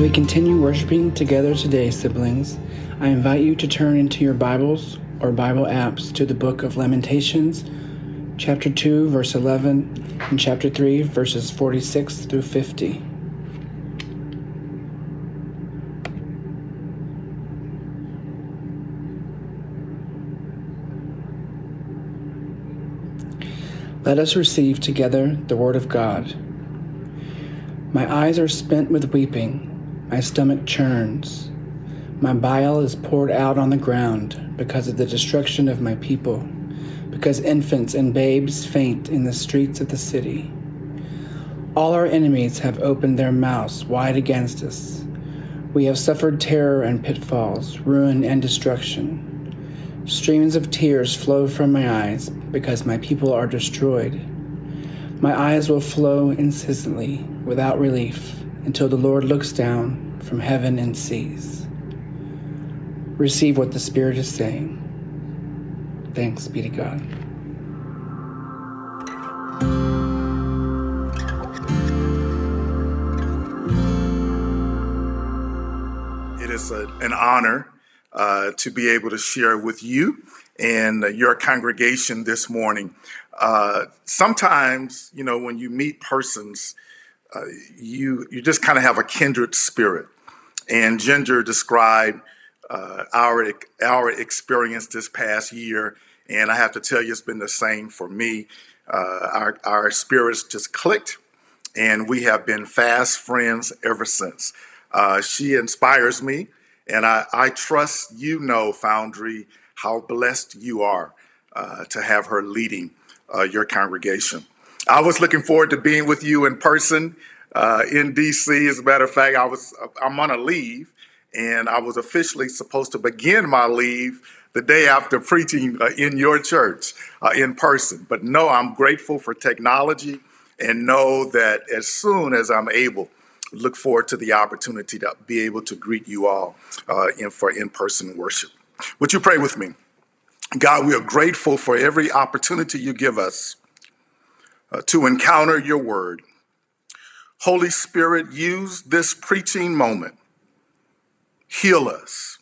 As we continue worshiping together today, siblings, I invite you to turn into your Bibles or Bible apps to the book of Lamentations, chapter 2, verse 11, and chapter 3, verses 46 through 50. Let us receive together the Word of God. My eyes are spent with weeping, my stomach churns. My bile is poured out on the ground because of the destruction of my people, because infants and babes faint in the streets of the city. All our enemies have opened their mouths wide against us. We have suffered terror and pitfalls, ruin and destruction. Streams of tears flow from my eyes because my people are destroyed. My eyes will flow incessantly without relief until the Lord looks down from heaven and sees. Receive what the Spirit is saying. Thanks be to God. It is a, an honor uh, to be able to share with you and uh, your congregation this morning. Uh, sometimes, you know, when you meet persons, uh, you you just kind of have a kindred spirit. And Ginger described uh, our our experience this past year, and I have to tell you, it's been the same for me. Uh, our our spirits just clicked, and we have been fast friends ever since. she inspires me and I, I trust you know, Foundry, how blessed you are uh, to have her leading uh, your congregation. I was looking forward to being with you in person uh, in DC. As a matter of fact, I was I'm on a leave, and I was officially supposed to begin my leave the day after preaching uh, in your church uh, in person. But no, I'm grateful for technology, and know that as soon as I'm able look forward to the opportunity to be able to greet you all uh, in, for in person worship. Would you pray with me? God, we are grateful for every opportunity you give us uh, to encounter your word. Holy Spirit, use this preaching moment. Heal us.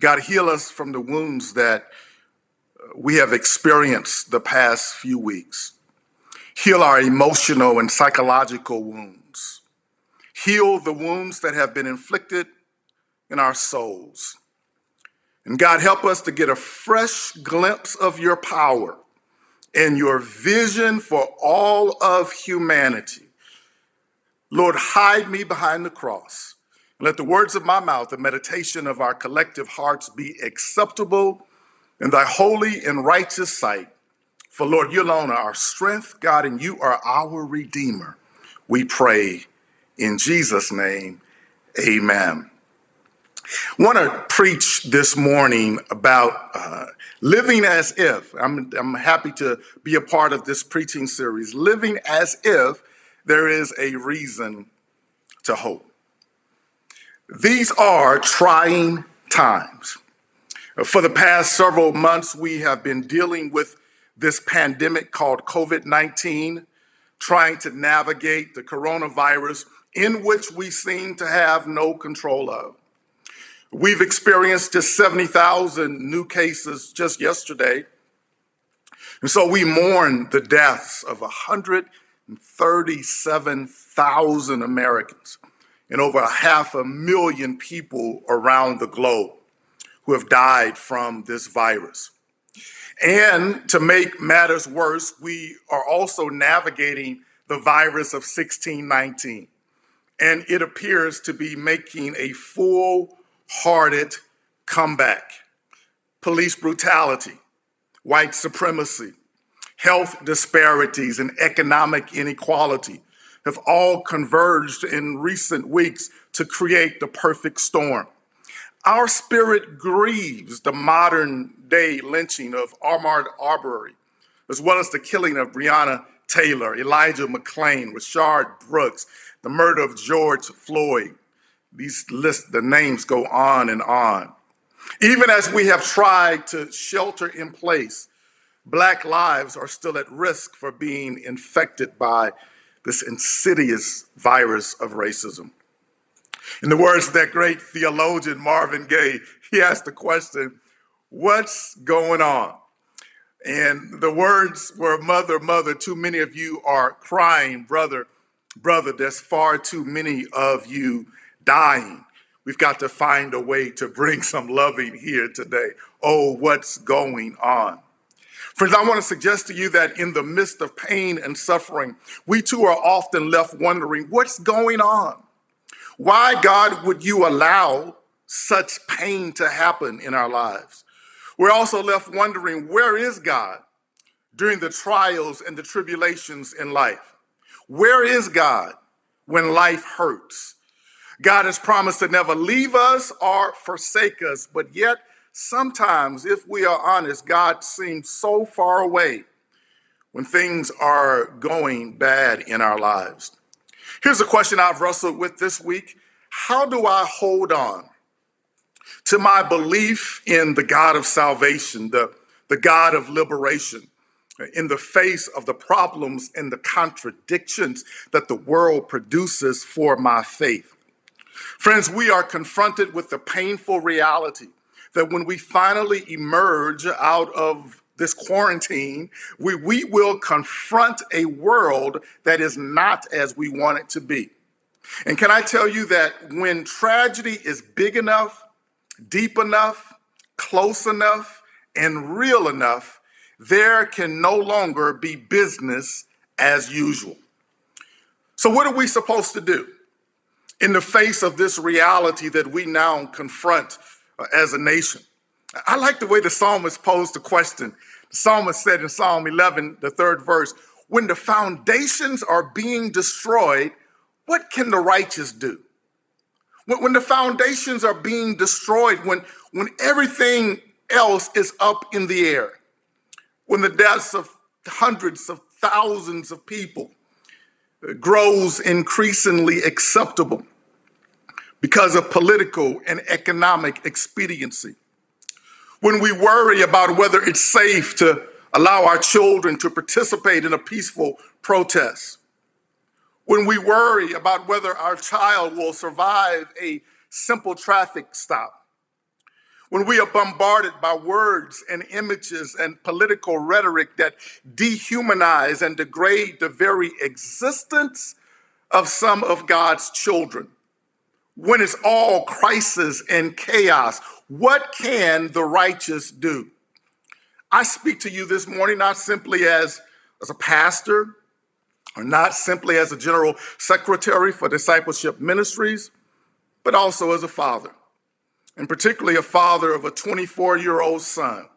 God, heal us from the wounds that uh, we have experienced the past few weeks. Heal our emotional and psychological wounds heal the wounds that have been inflicted in our souls. And God, help us to get a fresh glimpse of your power and your vision for all of humanity. Lord, hide me behind the cross. Let the words of my mouth, the meditation of our collective hearts be acceptable in thy holy and righteous sight. For Lord, you alone are our strength, God, and you are our Redeemer. We pray in Jesus' name, amen. I want to preach this morning about uh, living as if. I'm, I'm happy to be a part of this preaching series. Living as if there is a reason to hope. These are trying times. For the past several months, we have been dealing with this pandemic called COVID 19, trying to navigate the coronavirus in which we seem to have no control of. We've experienced just 70,000 new cases just yesterday. And so we mourn the deaths of 137,000 Americans and over a half a million people around the globe who have died from this virus. And to make matters worse, we are also navigating the virus of 1619 and it appears to be making a full hearted comeback. Police brutality, white supremacy, health disparities, and economic inequality have all converged in recent weeks to create the perfect storm. Our spirit grieves the modern day lynching of Ahmaud Arbery, as well as the killing of Breonna Taylor, Elijah McClain, Rayshard Brooks, the murder of George Floyd. These lists, the names go on and on. Even as we have tried to shelter in place, Black lives are still at risk for being infected by this insidious virus of racism. In the words of that great theologian Marvin Gaye, he asked the question, What's going on? And the words were, Mother, mother, too many of you are crying, brother, brother, there's far too many of you dying. We've got to find a way to bring some loving here today. Oh, what's going on? Friends, I want to suggest to you that in the midst of pain and suffering, we too are often left wondering what's going on? Why, God, would you allow such pain to happen in our lives? We're also left wondering where is God during the trials and the tribulations in life? Where is God when life hurts? God has promised to never leave us or forsake us, but yet sometimes, if we are honest, God seems so far away when things are going bad in our lives. Here's a question I've wrestled with this week How do I hold on to my belief in the God of salvation, the, the God of liberation? in the face of the problems and the contradictions that the world produces for my faith. Friends, we are confronted with the painful reality that when we finally emerge out of this quarantine, we, we will confront a world that is not as we want it to be. And can I tell you that when tragedy is big enough, deep enough, close enough, and real enough, there can no longer be business as usual. So, what are we supposed to do? In the face of this reality that we now confront uh, as a nation. I like the way the psalmist posed the question. The psalmist said in Psalm 11, the third verse, when the foundations are being destroyed, what can the righteous do? When, the foundations are being destroyed, when, when everything else is up in the air, when the deaths of hundreds of thousands of people uh, grows increasingly acceptable, because of political and economic expediency. When we worry about whether it's safe to allow our children to participate in a peaceful protest. When we worry about whether our child will survive a simple traffic stop. When we are bombarded by words and images and political rhetoric that dehumanize and degrade the very existence of some of God's children when it's all crisis and chaos, what can the righteous do? I speak to you this morning not simply as, as a pastor or not simply as a general secretary for discipleship ministries, but also as a father, and particularly a father of a 24 year old son,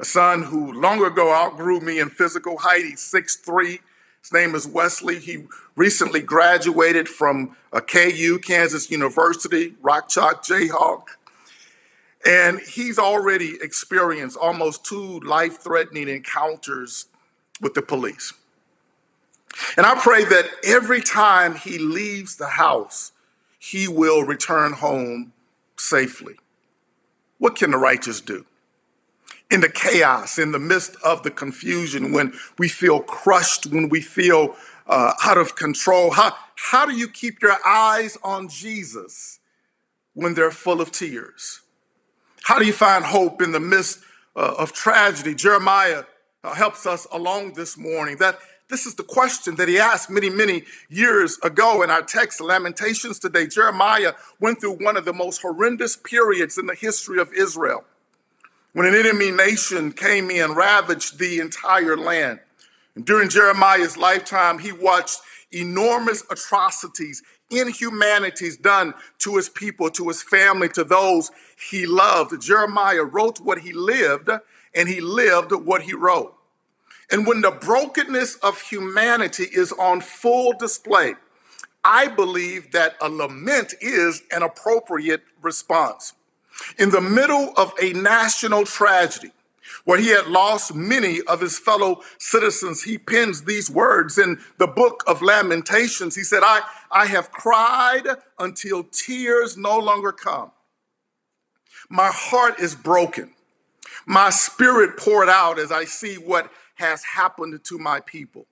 a son who long ago outgrew me in physical height. He's 6'3, his name is Wesley. He recently graduated from uh, a KU, Kansas University, Rock Chalk Jayhawk. And he's already experienced almost two life threatening encounters with the police. And I pray that every time he leaves the house, he will return home safely. What can the righteous do? In the chaos, in the midst of the confusion, when we feel crushed, when we feel uh, out of control? How, how do you keep your eyes on Jesus when they're full of tears? How do you find hope in the midst uh, of tragedy? Jeremiah uh, helps us along this morning. That this is the question that he asked many, many years ago in our text, Lamentations today. Jeremiah went through one of the most horrendous periods in the history of Israel when an enemy nation came in, and ravaged the entire land. And during Jeremiah's lifetime, he watched enormous atrocities, inhumanities done to his people, to his family, to those he loved. Jeremiah wrote what he lived, and he lived what he wrote. And when the brokenness of humanity is on full display, I believe that a lament is an appropriate response. In the middle of a national tragedy, where he had lost many of his fellow citizens, he pens these words in the book of Lamentations. He said, I, I have cried until tears no longer come. My heart is broken. My spirit poured out as I see what has happened to my people.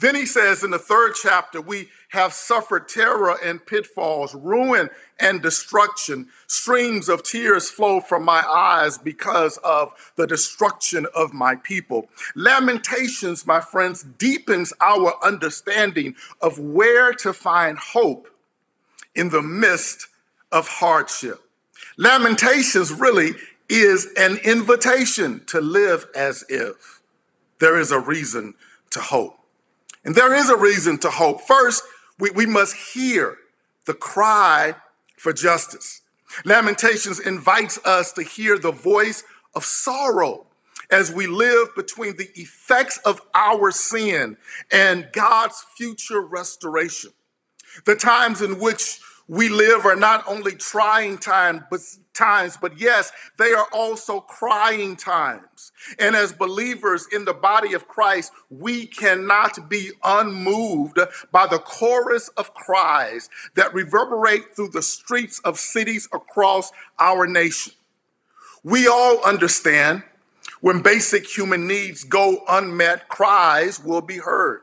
Then he says in the third chapter, we have suffered terror and pitfalls, ruin and destruction. Streams of tears flow from my eyes because of the destruction of my people. Lamentations, my friends, deepens our understanding of where to find hope in the midst of hardship. Lamentations really is an invitation to live as if there is a reason to hope. And there is a reason to hope. First, we, we must hear the cry for justice. Lamentations invites us to hear the voice of sorrow as we live between the effects of our sin and God's future restoration. The times in which we live are not only trying times, but times, but yes, they are also crying times. And as believers in the body of Christ, we cannot be unmoved by the chorus of cries that reverberate through the streets of cities across our nation. We all understand when basic human needs go unmet, cries will be heard.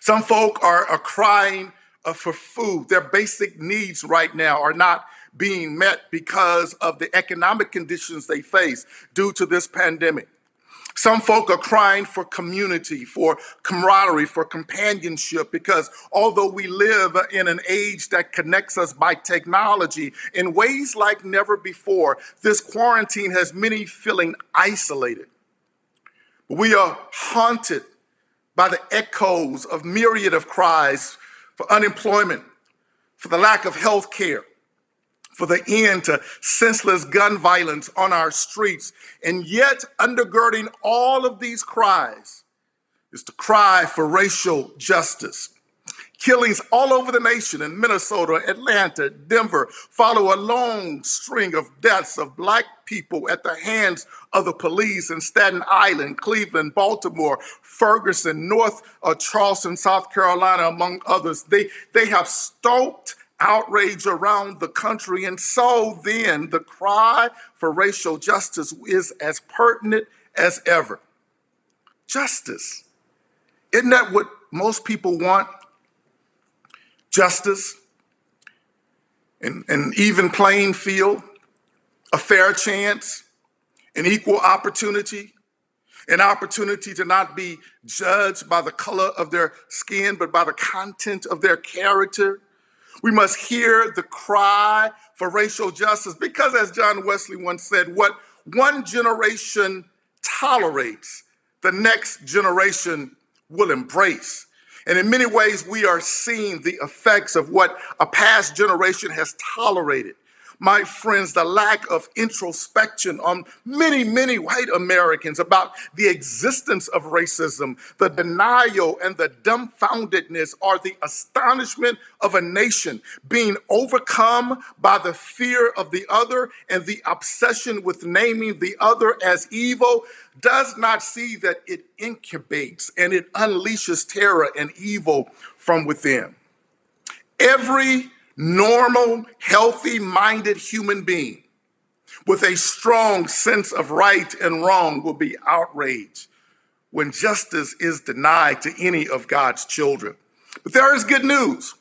Some folk are, are crying uh, for food. Their basic needs right now are not being met because of the economic conditions they face due to this pandemic. Some folk are crying for community, for camaraderie, for companionship, because although we live in an age that connects us by technology in ways like never before, this quarantine has many feeling isolated. We are haunted by the echoes of myriad of cries for unemployment, for the lack of health care, for the end to senseless gun violence on our streets. And yet, undergirding all of these cries is the cry for racial justice. Killings all over the nation in Minnesota, Atlanta, Denver follow a long string of deaths of black people at the hands of the police in Staten Island, Cleveland, Baltimore, Ferguson, North uh, Charleston, South Carolina, among others. They, they have stoked outrage around the country. And so then the cry for racial justice is as pertinent as ever. Justice. Isn't that what most people want? Justice, an, an even playing field, a fair chance, an equal opportunity, an opportunity to not be judged by the color of their skin, but by the content of their character we must hear the cry for racial justice because, as John Wesley once said, what one generation tolerates, the next generation will embrace. And in many ways, we are seeing the effects of what a past generation has tolerated my friends, the lack of introspection on many, many white Americans about the existence of racism, the denial and the dumbfoundedness or the astonishment of a nation being overcome by the fear of the other and the obsession with naming the other as evil does not see that it incubates and it unleashes terror and evil from within. Every normal, healthy minded human being with a strong sense of right and wrong will be outraged when justice is denied to any of God's children. But there is good news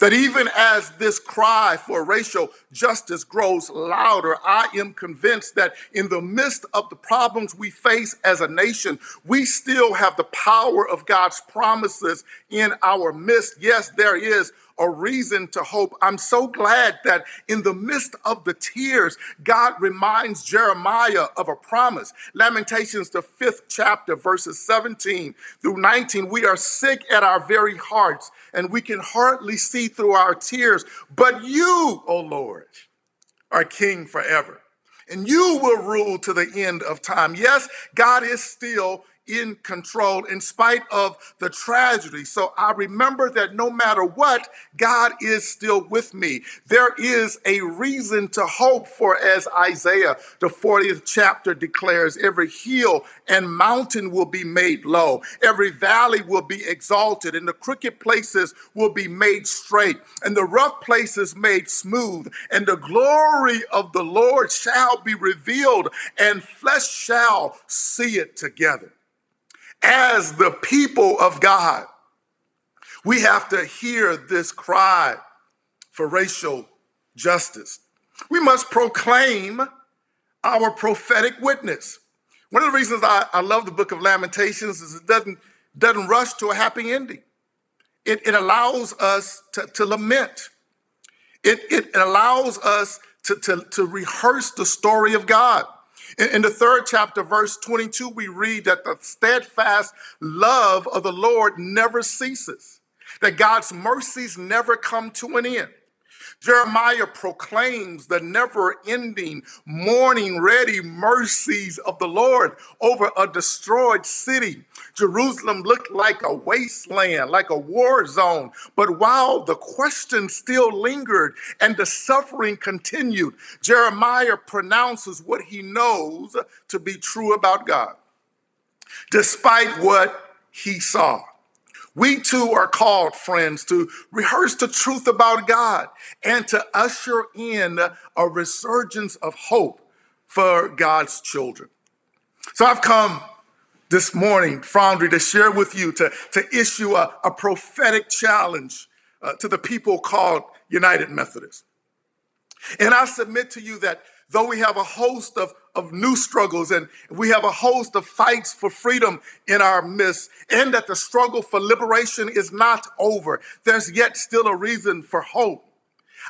that even as this cry for racial justice grows louder, I am convinced that in the midst of the problems we face as a nation, we still have the power of God's promises in our midst. Yes, there is a reason to hope. I'm so glad that in the midst of the tears, God reminds Jeremiah of a promise. Lamentations, the fifth chapter, verses 17 through 19. We are sick at our very hearts, and we can hardly see through our tears. But you, O Lord, are king forever and you will rule to the end of time. Yes, God is still in control in spite of the tragedy. So I remember that no matter what, God is still with me. There is a reason to hope for, as Isaiah, the 40th chapter declares, every hill and mountain will be made low, every valley will be exalted, and the crooked places will be made straight, and the rough places made smooth, and the glory of the Lord shall be revealed, and flesh shall see it together. As the people of God, we have to hear this cry for racial justice. We must proclaim our prophetic witness. One of the reasons I, I love the book of Lamentations is it doesn't, doesn't rush to a happy ending. It, it allows us to, to lament. It, it allows us to, to, to rehearse the story of God. In, in the third chapter, verse 22, we read that the steadfast love of the Lord never ceases, that God's mercies never come to an end. Jeremiah proclaims the never ending, morning ready mercies of the Lord over a destroyed city. Jerusalem looked like a wasteland, like a war zone. But while the question still lingered and the suffering continued, Jeremiah pronounces what he knows to be true about God, despite what he saw. We too are called, friends, to rehearse the truth about God and to usher in a resurgence of hope for God's children. So I've come this morning, Foundry, to share with you, to, to issue a, a prophetic challenge uh, to the people called United Methodists. And I submit to you that though we have a host of, of new struggles and we have a host of fights for freedom in our midst, and that the struggle for liberation is not over, there's yet still a reason for hope.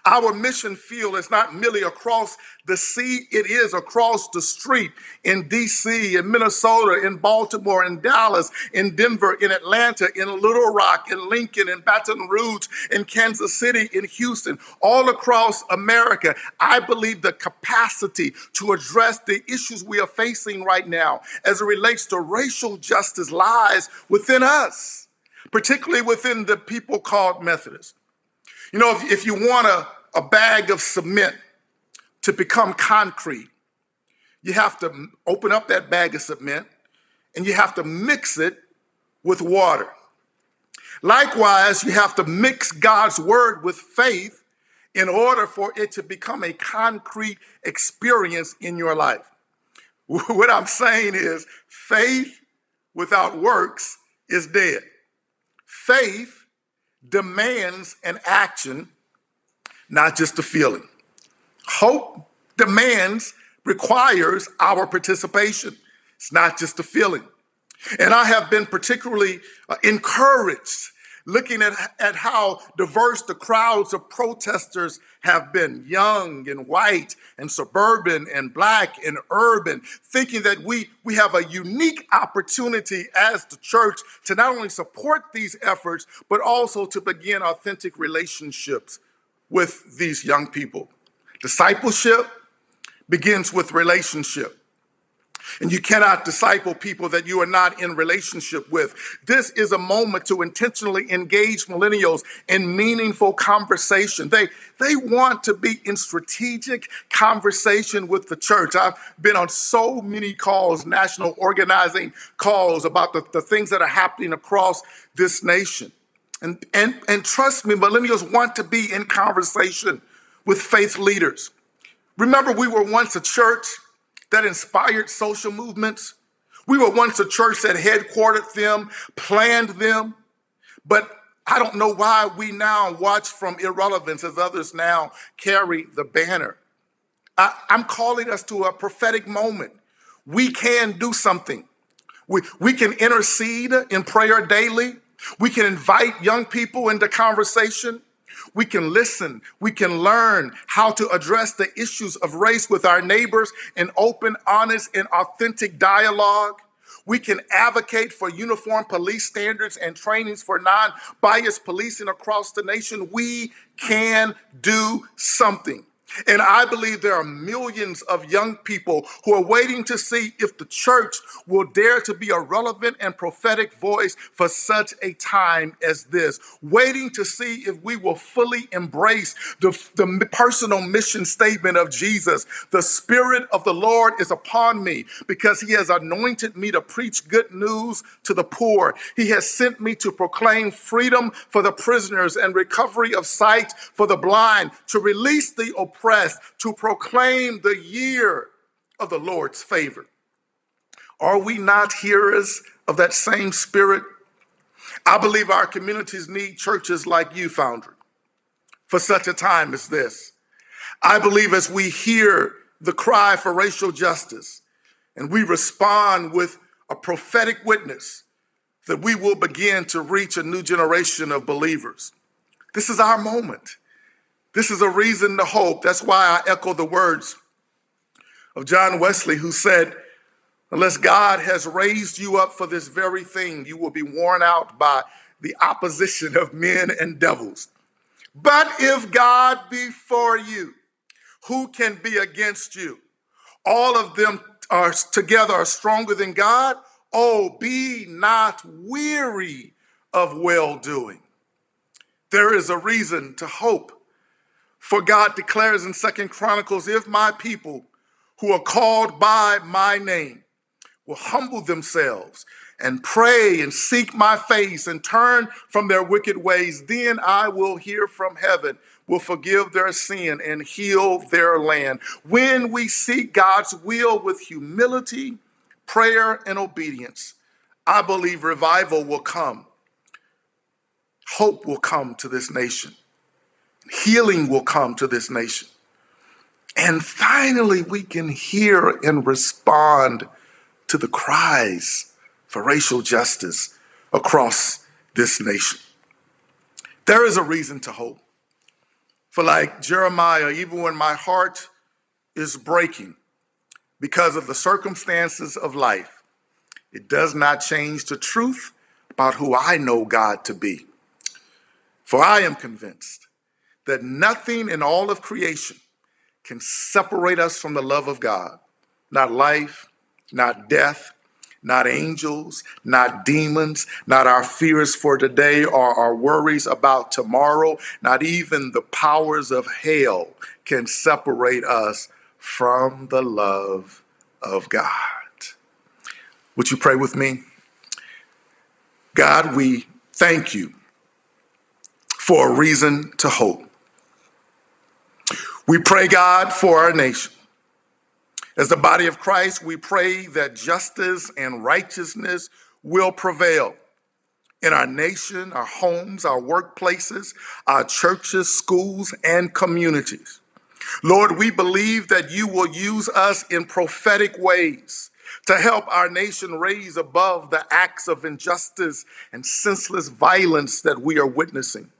Our mission field is not merely across the sea, it is across the street in DC, in Minnesota, in Baltimore, in Dallas, in Denver, in Atlanta, in Little Rock, in Lincoln, in Baton Rouge, in Kansas City, in Houston, all across America. I believe the capacity to address the issues we are facing right now as it relates to racial justice lies within us, particularly within the people called Methodists. You know, if, if you want a, a bag of cement to become concrete, you have to open up that bag of cement and you have to mix it with water. Likewise, you have to mix God's word with faith in order for it to become a concrete experience in your life. What I'm saying is faith without works is dead. Faith demands an action, not just a feeling. Hope demands, requires our participation. It's not just a feeling. And I have been particularly uh, encouraged looking at, at how diverse the crowds of protesters have been young and white and suburban and black and urban, thinking that we, we have a unique opportunity as the church to not only support these efforts, but also to begin authentic relationships with these young people. Discipleship begins with relationship. And you cannot disciple people that you are not in relationship with. This is a moment to intentionally engage millennials in meaningful conversation. They, they want to be in strategic conversation with the church. I've been on so many calls, national organizing calls about the, the things that are happening across this nation. And, and, and trust me, millennials want to be in conversation with faith leaders. Remember, we were once a church that inspired social movements. We were once a church that headquartered them, planned them, but I don't know why we now watch from irrelevance as others now carry the banner. I, am calling us to a prophetic moment. We can do something. We, we can intercede in prayer daily. We can invite young people into conversation. We can listen. We can learn how to address the issues of race with our neighbors in open, honest, and authentic dialogue. We can advocate for uniform police standards and trainings for non biased policing across the nation. We can do something. And I believe there are millions of young people who are waiting to see if the church will dare to be a relevant and prophetic voice for such a time as this. Waiting to see if we will fully embrace the, the personal mission statement of Jesus. The Spirit of the Lord is upon me because He has anointed me to preach good news to the poor. He has sent me to proclaim freedom for the prisoners and recovery of sight for the blind, to release the oppressed oppressed, to proclaim the year of the Lord's favor. Are we not hearers of that same spirit? I believe our communities need churches like you, Foundry, for such a time as this. I believe as we hear the cry for racial justice and we respond with a prophetic witness, that we will begin to reach a new generation of believers. This is our moment. This is a reason to hope. That's why I echo the words of John Wesley, who said, Unless God has raised you up for this very thing, you will be worn out by the opposition of men and devils. But if God be for you, who can be against you? All of them are together are stronger than God. Oh, be not weary of well doing. There is a reason to hope. For God declares in Second Chronicles, if my people who are called by my name will humble themselves and pray and seek my face and turn from their wicked ways, then I will hear from heaven, will forgive their sin and heal their land. When we seek God's will with humility, prayer, and obedience, I believe revival will come. Hope will come to this nation. Healing will come to this nation. And finally, we can hear and respond to the cries for racial justice across this nation. There is a reason to hope. For, like Jeremiah, even when my heart is breaking because of the circumstances of life, it does not change the truth about who I know God to be. For I am convinced that nothing in all of creation can separate us from the love of God. Not life, not death, not angels, not demons, not our fears for today or our worries about tomorrow, not even the powers of hell can separate us from the love of God. Would you pray with me? God, we thank you for a reason to hope. We pray, God, for our nation. As the body of Christ, we pray that justice and righteousness will prevail in our nation, our homes, our workplaces, our churches, schools, and communities. Lord, we believe that you will use us in prophetic ways to help our nation raise above the acts of injustice and senseless violence that we are witnessing.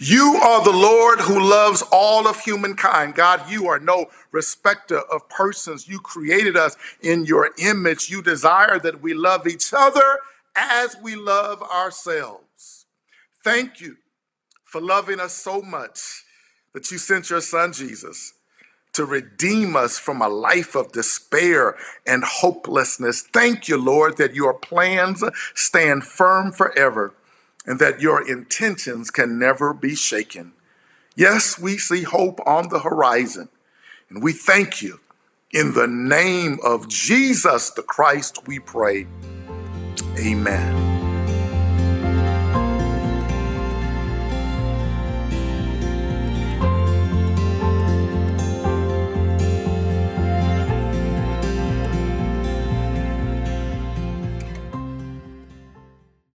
You are the Lord who loves all of humankind. God, you are no respecter of persons. You created us in your image. You desire that we love each other as we love ourselves. Thank you for loving us so much that you sent your son Jesus to redeem us from a life of despair and hopelessness. Thank you, Lord, that your plans stand firm forever and that your intentions can never be shaken. Yes, we see hope on the horizon, and we thank you. In the name of Jesus the Christ, we pray. Amen.